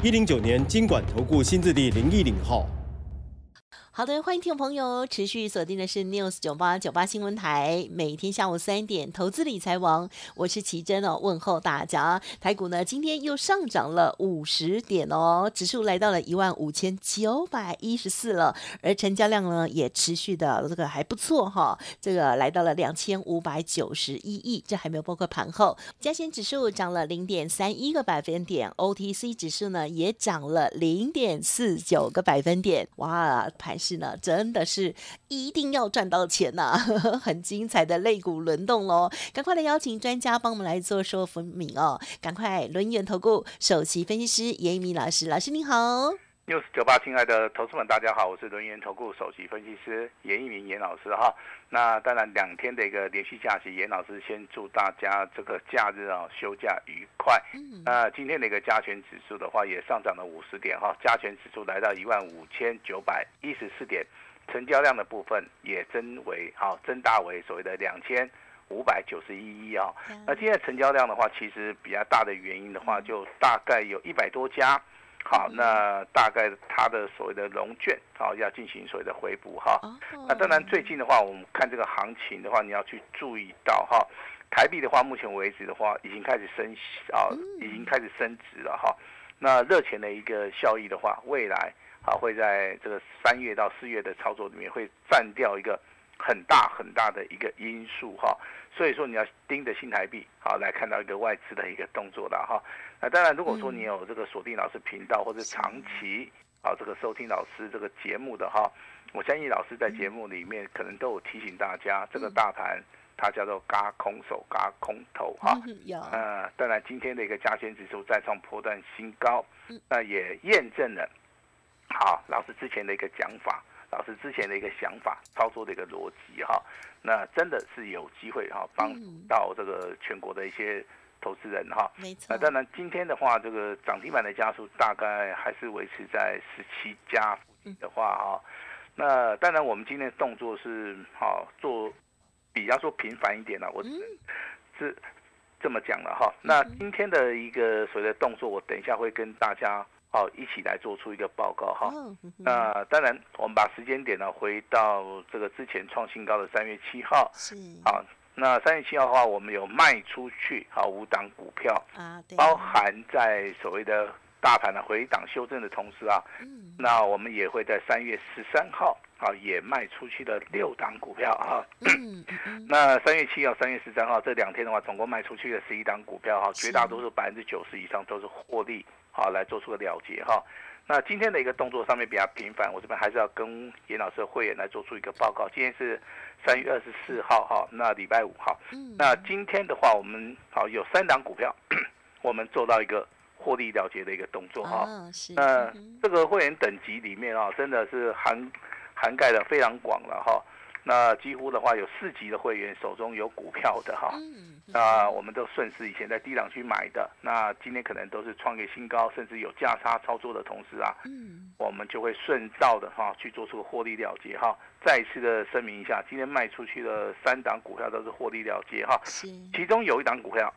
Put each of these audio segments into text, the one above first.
一零九年金管投顾新字第零一零号。好的，欢迎听众朋友持续锁定的是 News 九八九八新闻台，每天下午三点，投资理财王，我是奇珍哦，问候大家。台股呢今天又上涨了五十点哦，指数来到了一万五千九百一十四了，而成交量呢也持续的这个还不错哈，这个来到了两千五百九十一亿，这还没有包括盘后。加权指数涨了零点三一个百分点，OTC 指数呢也涨了零点四九个百分点，哇，盘。是呢，真的是一定要赚到钱呐！很精彩的肋骨轮动喽，赶快来邀请专家帮我们来做说分明哦！赶快轮圆投顾首席分析师严一鸣老师，老师您好。News 九八，亲爱的投资们，大家好，我是轮源投顾首席分析师严一鸣严老师哈。那当然两天的一个连续假期，严老师先祝大家这个假日啊休假愉快。那今天的一个加权指数的话，也上涨了五十点哈，加权指数来到一万五千九百一十四点，成交量的部分也增为好增大为所谓的两千五百九十一亿啊。那今天成交量的话，其实比较大的原因的话，就大概有一百多家。好，那大概它的所谓的融券，好要进行所谓的回补哈。那当然最近的话，我们看这个行情的话，你要去注意到哈，台币的话，目前为止的话，已经开始升啊，已经开始升值了哈。那热钱的一个效益的话，未来啊会在这个三月到四月的操作里面会占掉一个很大很大的一个因素哈。所以说你要盯着新台币好来看到一个外资的一个动作的哈。那当然，如果说你有这个锁定老师频道或者长期啊这个收听老师这个节目的哈，我相信老师在节目里面可能都有提醒大家，这个大盘它叫做嘎空手嘎空头哈。有。呃，当然今天的一个加权指数再创破断新高，那也验证了好老师之前的一个讲法，老师之前的一个想法操作的一个逻辑哈。那真的是有机会哈帮到这个全国的一些。投资人哈，没错。那当然，今天的话，这个涨停板的家数大概还是维持在十七家附近的话哈。那当然，我们今天的动作是好做比较说频繁一点了，我是这么讲了哈。那今天的一个所谓的动作，我等一下会跟大家哦一起来做出一个报告哈。那当然，我们把时间点呢回到这个之前创新高的三月七号，是。好。那三月七号的话，我们有卖出去好五档股票。啊，包含在所谓的大盘的回档修正的同时啊，嗯，那我们也会在三月十三号啊也卖出去了六档股票啊，嗯，那三月七号、三月十三号这两天的话，总共卖出去了十一档股票哈，绝大多数百分之九十以上都是获利好来做出个了结哈。那今天的一个动作上面比较频繁，我这边还是要跟严老师的会员来做出一个报告。今天是三月二十四号哈，那礼拜五哈。那今天的话，我们好有三档股票，我们做到一个获利了结的一个动作哈。那这个会员等级里面啊，真的是涵涵盖的非常广了哈。那几乎的话，有四级的会员手中有股票的哈，那我们都顺势以前在低档区买的，那今天可能都是创业新高，甚至有价差操作的同时啊，我们就会顺道的哈去做出获利了结哈。再一次的声明一下，今天卖出去的三档股票都是获利了结哈，其中有一档股票，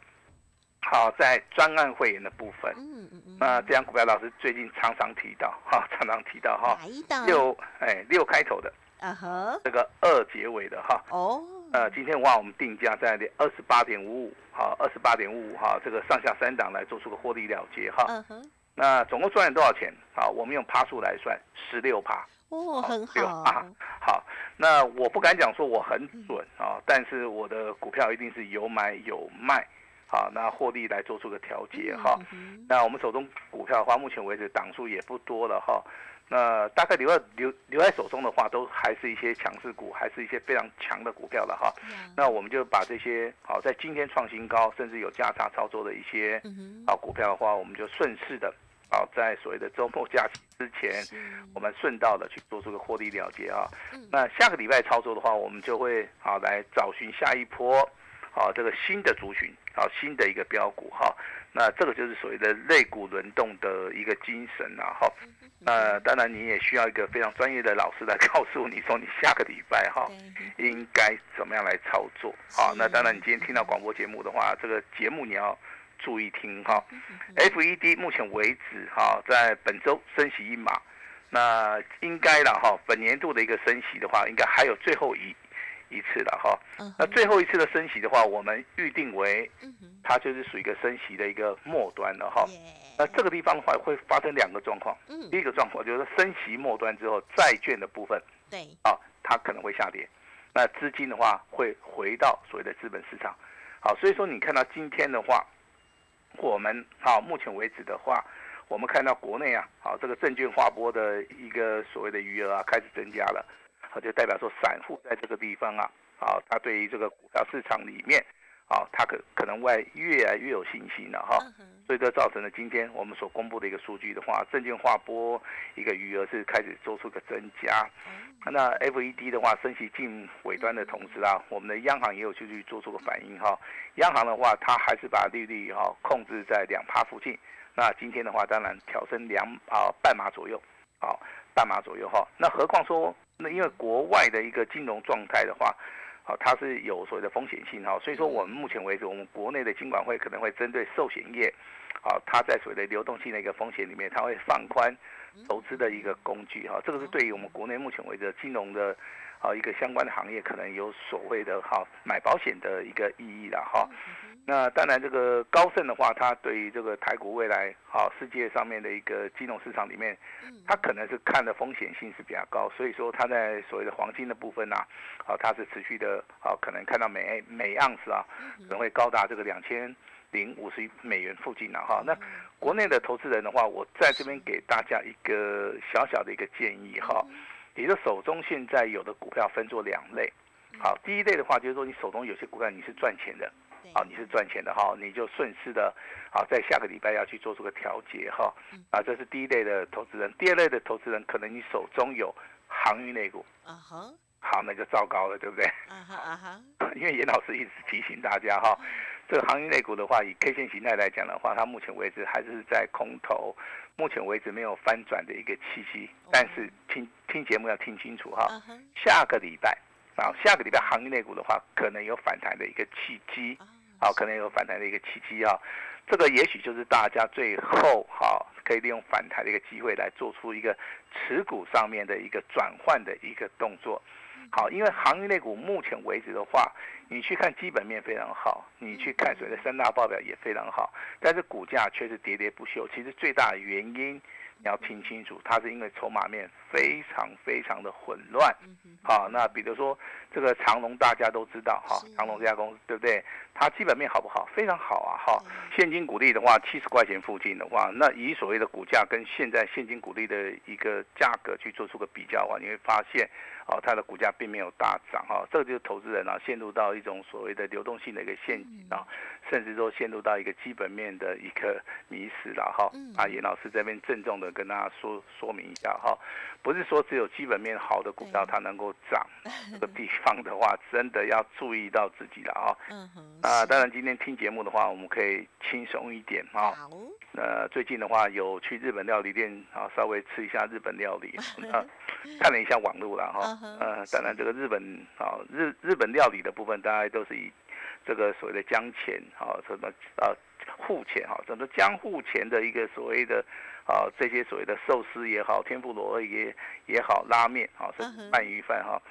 好在专案会员的部分，嗯嗯嗯那这张股票老师最近常常提到哈，常常提到哈，六哎六开头的。啊哈，这个二结尾的哈哦，呃，今天哇，我们定价在二十八点五五，好，二十八点五五哈，这个上下三档来做出个获利了结哈。嗯哼，那总共赚了多少钱？好，我们用趴数来算，十六趴。哦，很好啊。好，那我不敢讲说我很准啊，但是我的股票一定是有买有卖，好，那获利来做出个调节哈。那我们手中股票的话，目前为止档数也不多了哈。那大概留在留留在手中的话，都还是一些强势股，还是一些非常强的股票了哈。那我们就把这些好在今天创新高，甚至有价差操作的一些好股票的话，我们就顺势的啊，在所谓的周末假期之前，我们顺道的去做出个获利了结啊。那下个礼拜操作的话，我们就会啊来找寻下一波啊这个新的族群啊新的一个标股哈。那这个就是所谓的类股轮动的一个精神啊哈。那当然你也需要一个非常专业的老师来告诉你说你下个礼拜哈应该怎么样来操作啊。那当然你今天听到广播节目的话，这个节目你要。注意听哈，FED 目前为止哈，在本周升息一码，那应该了哈，本年度的一个升息的话，应该还有最后一一次了哈。那最后一次的升息的话，我们预定为，它就是属于一个升息的一个末端了哈。那这个地方的话，会发生两个状况。第一个状况就是升息末端之后，债券的部分，对，啊，它可能会下跌，那资金的话会回到所谓的资本市场。好，所以说你看到今天的话。我们好，目前为止的话，我们看到国内啊，好这个证券划拨的一个所谓的余额啊，开始增加了，好就代表说散户在这个地方啊，好他对于这个股票市场里面。啊，它可可能外越来越有信心了哈，所以这造成了今天我们所公布的一个数据的话，证券划拨一个余额是开始做出个增加。那 FED 的话，升息近尾端的同时啊，我们的央行也有去去做出个反应哈。央行的话，它还是把利率哈控制在两趴附近。那今天的话，当然调升两啊半码左右，啊半码左右哈。那何况说，那因为国外的一个金融状态的话。好，它是有所谓的风险性哈，所以说我们目前为止，我们国内的金管会可能会针对寿险业，啊，它在所谓的流动性的一个风险里面，它会放宽投资的一个工具哈，这个是对于我们国内目前为止金融的啊一个相关的行业，可能有所谓的哈买保险的一个意义了哈。那当然，这个高盛的话，它对于这个台股未来，好世界上面的一个金融市场里面，它可能是看的风险性是比较高，所以说它在所谓的黄金的部分呢，好，它是持续的，好，可能看到每每盎司啊，可能会高达这个两千零五十美元附近了哈。那国内的投资人的话，我在这边给大家一个小小的一个建议哈，你的手中现在有的股票分作两类，好，第一类的话就是说你手中有些股票你是赚钱的。啊，你是赚钱的哈，你就顺势的，好，在下个礼拜要去做出个调节哈，啊，这是第一类的投资人。第二类的投资人，可能你手中有航运类股，啊哈，好，那就糟糕了，对不对？啊哈啊哈，因为严老师一直提醒大家哈，这个航运类股的话，以 K 线形态来讲的话，它目前为止还是在空头，目前为止没有翻转的一个契机。但是听听节目要听清楚哈，下个礼拜啊，下个礼拜航运类股的话，可能有反弹的一个契机。好，可能有反弹的一个契机啊，这个也许就是大家最后好可以利用反弹的一个机会来做出一个持股上面的一个转换的一个动作。好，因为航运类股目前为止的话，你去看基本面非常好，你去看所谓的三大报表也非常好，但是股价却是喋喋不休。其实最大的原因。你要听清楚，它是因为筹码面非常非常的混乱。好，那比如说这个长隆，大家都知道哈，长隆这家公司对不对？它基本面好不好？非常好啊！哈，现金股利的话，七十块钱附近的话，那以所谓的股价跟现在现金股利的一个价格去做出个比较的话，你会发现。哦，它的股价并没有大涨哈，这个就是投资人啊陷入到一种所谓的流动性的一个陷阱啊，甚至说陷入到一个基本面的一个迷失了哈。啊，严老师这边郑重的跟大家说说明一下哈，不是说只有基本面好的股票它能够涨，这个地方的话真的要注意到自己了啊。啊，当然今天听节目的话，我们可以轻松一点啊。好。呃，最近的话有去日本料理店啊，稍微吃一下日本料理啊。看了一下网络了哈，呃，当然这个日本啊，日日本料理的部分，大概都是以这个所谓的江钱啊，什么啊户钱哈，整个江户钱的一个所谓的啊这些所谓的寿司也好，天妇罗也也好，拉面啊，是鳗鱼饭哈。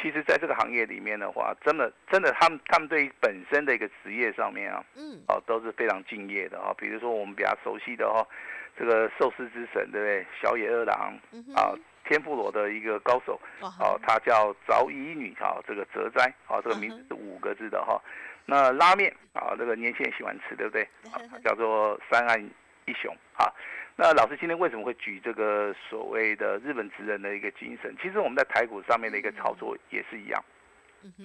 其实，在这个行业里面的话，真的真的，他们他们对于本身的一个职业上面啊，嗯，哦，都是非常敬业的啊。比如说我们比较熟悉的哈，这个寿司之神，对不对？小野二郎啊。天妇罗的一个高手，哦，他叫早乙女，哈，这个泽斋，哦，这个名字是五个字的哈。那拉面啊，这个年轻人喜欢吃，对不对？啊，叫做三岸一雄啊。那老师今天为什么会举这个所谓的日本职人的一个精神？其实我们在台股上面的一个操作也是一样，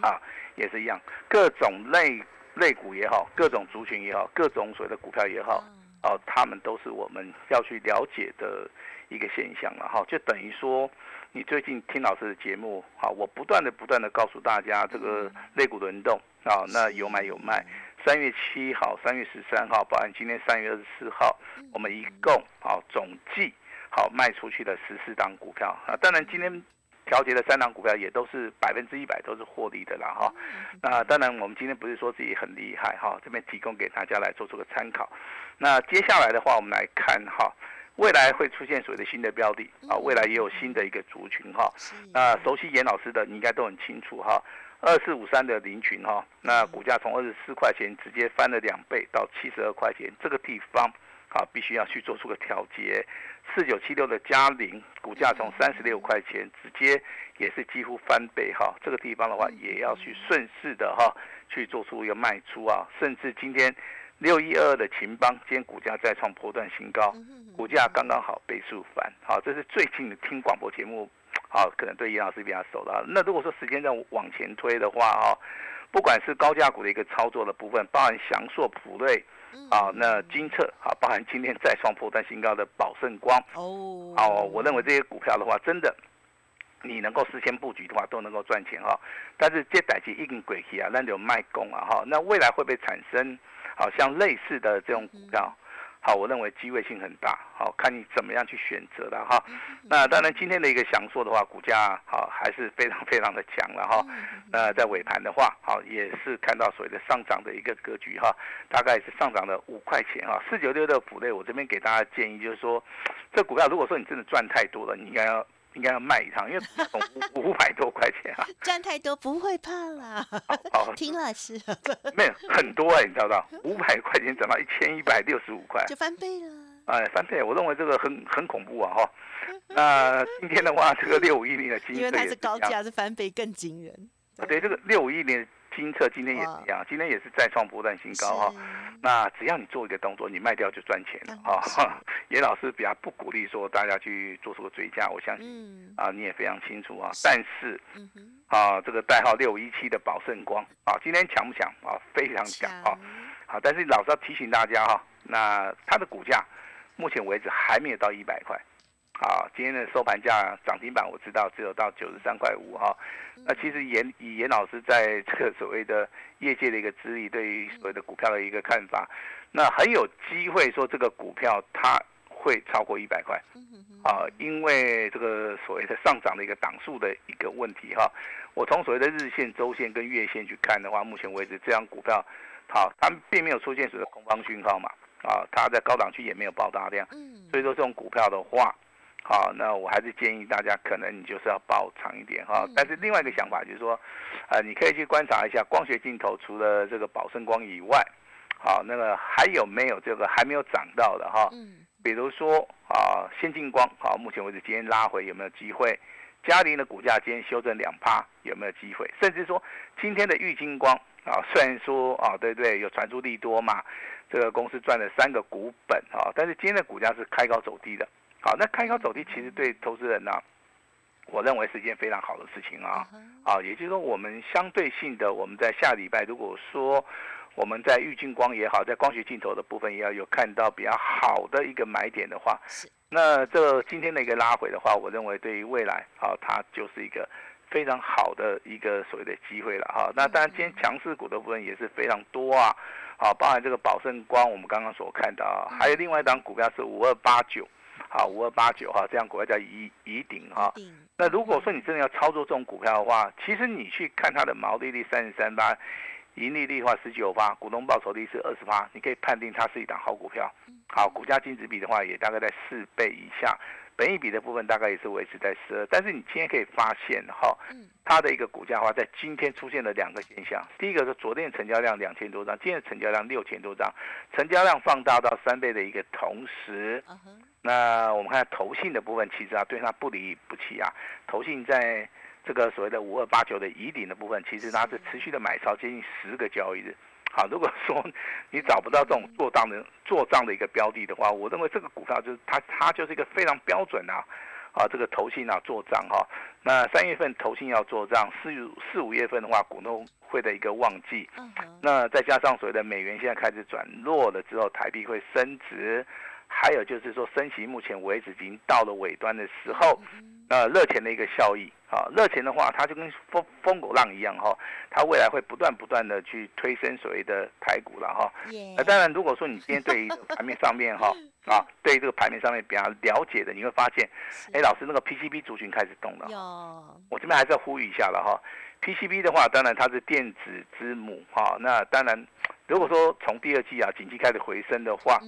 啊，也是一样，各种类类股也好，各种族群也好，各种所谓的股票也好，哦，他们都是我们要去了解的一个现象了哈。就等于说，你最近听老师的节目，好，我不断的不断的告诉大家这个类股轮动啊，那有买有卖。三月七号、三月十三号，包含今天三月二十四号，我们一共好总计好卖出去的十四档股票啊。当然今天调节的三档股票也都是百分之一百都是获利的啦哈。那当然我们今天不是说自己很厉害哈，这边提供给大家来做出个参考。那接下来的话，我们来看哈，未来会出现所谓的新的标的啊，未来也有新的一个族群哈。那熟悉严老师的，你应该都很清楚哈。二四五三的林群哈，那股价从二十四块钱直接翻了两倍到七十二块钱，这个地方啊必须要去做出个调节。四九七六的嘉陵股价从三十六块钱直接也是几乎翻倍哈，这个地方的话也要去顺势的哈去做出一个卖出啊，甚至今天六一二二的秦邦今天股价再创波段新高，股价刚刚好倍数翻，好，这是最近的听广播节目。好，可能对严老师比较熟了。那如果说时间再往前推的话，哈，不管是高价股的一个操作的部分，包含祥硕、普瑞，啊，那金策，啊，包含今天再创破断新高的宝盛光，哦，好，我认为这些股票的话，真的，你能够事先布局的话，都能够赚钱哈。但是这代期一根轨迹啊，那就卖空啊，哈，那未来会不会产生，好像类似的这种股票？好，我认为机会性很大，好看你怎么样去选择了哈。那当然，今天的一个享受的话，股价好还是非常 非常的强了哈。那在尾盘的话，好也是看到所谓的上涨的一个格局哈，大概是上涨了五块钱哈。四九六的股类，我这边给大家建议就是说，这股票如果说你真的赚太多了，你应该要。应该要卖一趟，因为五五百多块钱啊，赚太多不会怕啦。听老师，没有很多哎，你知道不？五百块钱涨到一千一百六十五块，就翻倍了。哎，翻倍，我认为这个很很恐怖啊哈。那今天的话，这个六五一零的金，因为它是高价，是翻倍更惊人。对，这个六五一零。金策今天也一样，今天也是再创波段新高哈。那只要你做一个动作，你卖掉就赚钱了啊。严 老师比较不鼓励说大家去做出个追加，我相信啊你也非常清楚啊。但是啊这个代号六一七的宝盛光啊，今天强不强啊？非常强啊。好，但是老师要提醒大家哈，那它的股价目前为止还没有到一百块。好，今天的收盘价涨停板我知道只有到九十三块五哈。那其实严以严老师在 这个所谓的业界的一个资历，对于所谓的股票的一个看法，那很有机会说这个股票它会超过一百块。啊，因为这个所谓的上涨的一个档数的一个问题哈。我从所谓的日线、周线跟月线去看的话，目前为止这张股票，好，它并没有出现所谓的空方讯号嘛。啊，它在高档区也没有爆大量。所以说这种股票的话。好，那我还是建议大家，可能你就是要保长一点哈。但是另外一个想法就是说，呃，你可以去观察一下光学镜头，除了这个宝盛光以外，好，那个还有没有这个还没有涨到的哈？嗯。比如说啊，先进光，好，目前为止今天拉回有没有机会？嘉陵的股价今天修正两趴，有没有机会？甚至说今天的玉金光啊，虽然说啊，对对，有传出利多嘛，这个公司赚了三个股本啊，但是今天的股价是开高走低的。好，那开高走低其实对投资人呢，我认为是一件非常好的事情啊。啊，也就是说，我们相对性的，我们在下礼拜如果说我们在玉镜光也好，在光学镜头的部分也要有看到比较好的一个买点的话，那这今天的一个拉回的话，我认为对于未来，啊，它就是一个非常好的一个所谓的机会了哈。那当然，今天强势股的部分也是非常多啊。好，包含这个宝盛光，我们刚刚所看到，还有另外一档股票是五二八九。好，五二八九哈，这样股票叫乙乙鼎哈。那如果说你真的要操作这种股票的话，其实你去看它的毛利率三十三八，盈利率的话十九八，股东报酬率是二十八，你可以判定它是一档好股票。好，股价净值比的话也大概在四倍以下，本一比的部分大概也是维持在十二。但是你今天可以发现哈，它的一个股价的话，在今天出现了两个现象。第一个是昨天成交量两千多张，今天成交量六千多张，成交量放大到三倍的一个同时。那我们看投信的部分，其实啊对它不离不弃啊。投信在这个所谓的五二八九的疑顶的部分，其实它是持续的买超接近十个交易日。好，如果说你找不到这种做账的做账的一个标的的话，我认为这个股票就是它它就是一个非常标准啊啊这个投信啊做账哈。那三月份投信要做账，四四五月份的话股东会的一个旺季。那再加上所谓的美元现在开始转弱了之后，台币会升值。还有就是说，升息目前为止已经到了尾端的时候，呃，热钱的一个效益啊，热钱的话，它就跟风风狗浪一样哈，它未来会不断不断的去推升所谓的台股了哈。那当然，如果说你今天对于盘面上面哈 啊，对于这个盘面上面比较了解的，你会发现，哎，老师那个 PCB 族群开始动了。我这边还是要呼吁一下了哈，PCB 的话，当然它是电子之母哈，那当然。如果说从第二季啊，景气开始回升的话，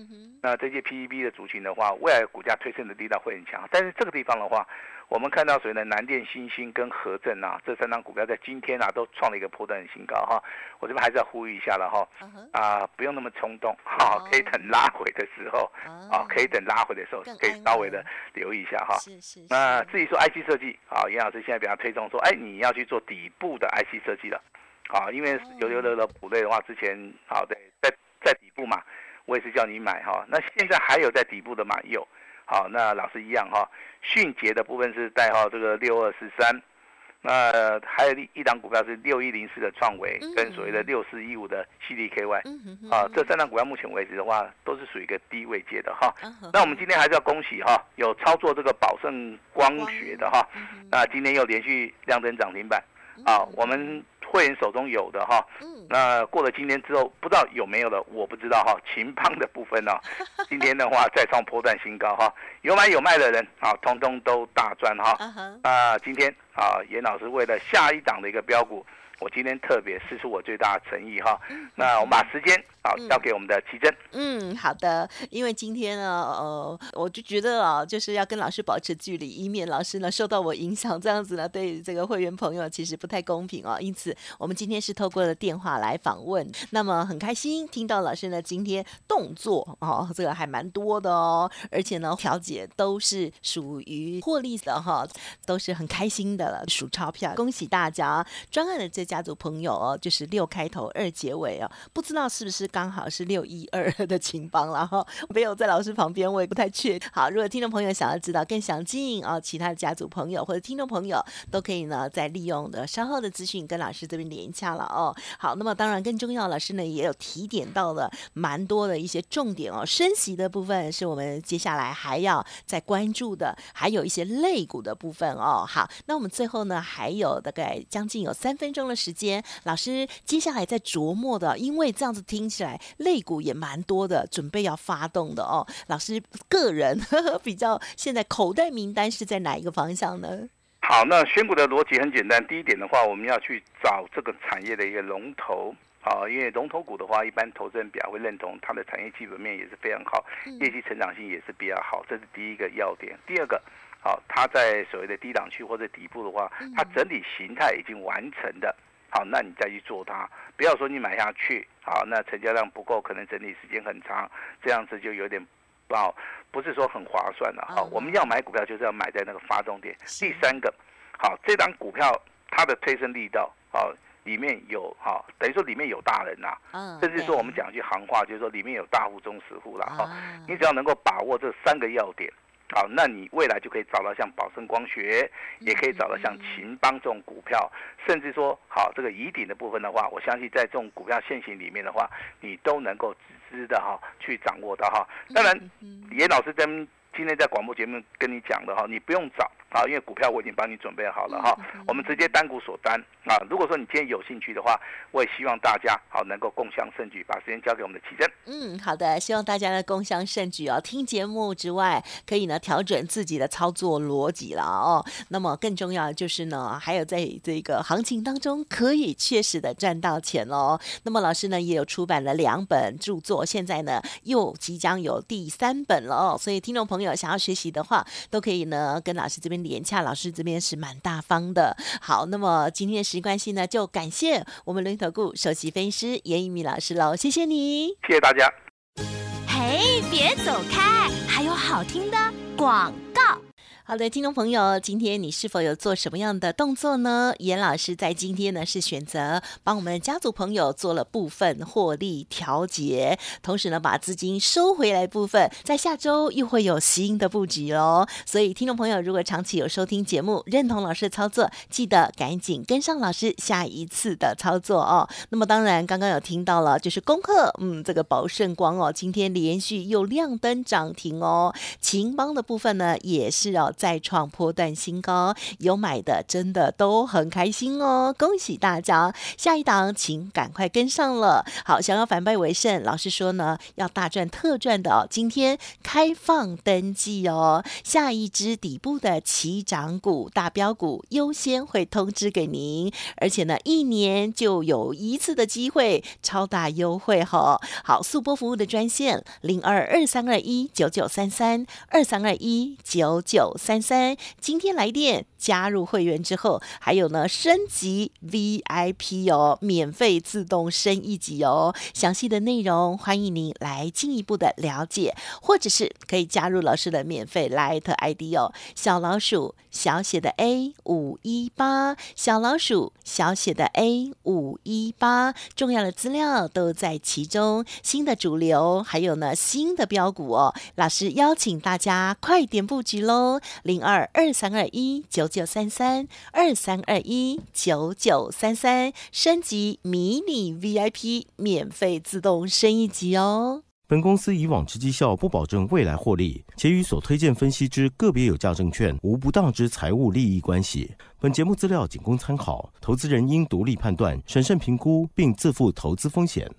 那这些 PEB 的族群的话，未来股价推升的力道会很强。但是这个地方的话，我们看到所谓的南电、新兴跟和正啊，这三张股票在今天啊都创了一个破断的新高哈。我这边还是要呼吁一下了哈，啊，不用那么冲动哈，可以等拉回的时候啊，可以等拉回的时候，可以稍微的留意一下哈。是是。那至于说 IC 设计啊，严老师现在比较推崇说，哎，你要去做底部的 IC 设计了。啊，因为有有的的补类的话，之前好对，在在底部嘛，我也是叫你买哈。那现在还有在底部的嘛有，好，那老师一样哈。迅捷的部分是代号这个六二四三，那还有一一档股票是六一零四的创维，跟所谓的六四一五的 CDKY，啊，这三档股票目前为止的话，都是属于一个低位阶的哈。那我们今天还是要恭喜哈，有操作这个宝盛光学的哈，那今天又连续亮灯涨停板，啊，我们。会员手中有的哈，那过了今天之后，不知道有没有了，我不知道哈。秦邦的部分呢，今天的话再创破断新高哈，有买有卖的人啊，通通都大赚哈。啊，今天啊，严老师为了下一档的一个标股。我今天特别试出我最大的诚意哈，那我们把时间啊交给我们的奇珍。嗯，好的，因为今天呢，呃，我就觉得啊，就是要跟老师保持距离，以免老师呢受到我影响，这样子呢对这个会员朋友其实不太公平哦。因此，我们今天是透过了电话来访问。那么很开心听到老师呢今天动作哦，这个还蛮多的哦，而且呢调解都是属于获利的哈，都是很开心的了，数钞票，恭喜大家专案的这。家族朋友哦，就是六开头二结尾哦，不知道是不是刚好是六一二的情帮然后没有在老师旁边，我也不太确定。好，如果听众朋友想要知道更详尽啊，其他的家族朋友或者听众朋友都可以呢，在利用的稍后的资讯跟老师这边连洽了哦。好，那么当然更重要，老师呢也有提点到了蛮多的一些重点哦。升息的部分是我们接下来还要再关注的，还有一些肋骨的部分哦。好，那我们最后呢还有大概将近有三分钟的。时间，老师接下来在琢磨的，因为这样子听起来肋骨也蛮多的，准备要发动的哦。老师个人 比较现在口袋名单是在哪一个方向呢？好，那选股的逻辑很简单，第一点的话，我们要去找这个产业的一个龙头啊，因为龙头股的话，一般投资人比较会认同它的产业基本面也是非常好，业绩成长性也是比较好，这是第一个要点。第二个。好，它在所谓的低档区或者底部的话，它整体形态已经完成的，好，那你再去做它，不要说你买下去，好，那成交量不够，可能整理时间很长，这样子就有点不好，不是说很划算了。好，我们要买股票就是要买在那个发动点。第三个，好，这张股票它的推升力道，好，里面有哈，等于说里面有大人呐，甚至说我们讲句行话，就是说里面有大户、中实户了哈，你只要能够把握这三个要点。好，那你未来就可以找到像宝盛光学，也可以找到像秦邦这种股票，甚至说好这个疑顶的部分的话，我相信在这种股票现行里面的话，你都能够直知的哈去掌握到哈。当然，严老师跟今天在广播节目跟你讲的哈，你不用找啊，因为股票我已经帮你准备好了哈。我们直接单股锁单啊。如果说你今天有兴趣的话，我也希望大家好能够共享盛举，把时间交给我们的奇珍。嗯，好的，希望大家呢共享盛举哦。听节目之外，可以呢调整自己的操作逻辑了哦。那么更重要的就是呢，还有在这个行情当中可以确实的赚到钱哦。那么老师呢也有出版了两本著作，现在呢又即将有第三本了哦。所以听众朋友。想要学习的话，都可以呢跟老师这边连洽，老师这边是蛮大方的。好，那么今天的时间关系呢，就感谢我们轮头顾首席分析师严一米老师喽，谢谢你，谢谢大家。嘿，别走开，还有好听的广告。好的，听众朋友，今天你是否有做什么样的动作呢？严老师在今天呢是选择帮我们家族朋友做了部分获利调节，同时呢把资金收回来部分，在下周又会有新的布局哦。所以听众朋友，如果长期有收听节目，认同老师的操作，记得赶紧跟上老师下一次的操作哦。那么当然，刚刚有听到了，就是恭贺，嗯，这个宝盛光哦，今天连续又亮灯涨停哦。秦邦的部分呢，也是哦。再创破断新高，有买的真的都很开心哦，恭喜大家！下一档请赶快跟上了。好，想要反败为胜，老师说呢，要大赚特赚的哦。今天开放登记哦，下一支底部的起涨股、大标股优先会通知给您，而且呢，一年就有一次的机会，超大优惠哈。好，速播服务的专线零二二三二一九九三三二三二一九九。三三，今天来电加入会员之后，还有呢升级 VIP 哦，免费自动升一级哦。详细的内容欢迎您来进一步的了解，或者是可以加入老师的免费 Light ID 哦，小老鼠小写的 A 五一八，小老鼠小写的 A 五一八，重要的资料都在其中。新的主流还有呢新的标股哦，老师邀请大家快点布局喽。零二二三二一九九三三二三二一九九三三，升级迷你 VIP，免费自动升一级哦。本公司以往之绩效不保证未来获利，且与所推荐分析之个别有价证券无不当之财务利益关系。本节目资料仅供参考，投资人应独立判断、审慎评估，并自负投资风险。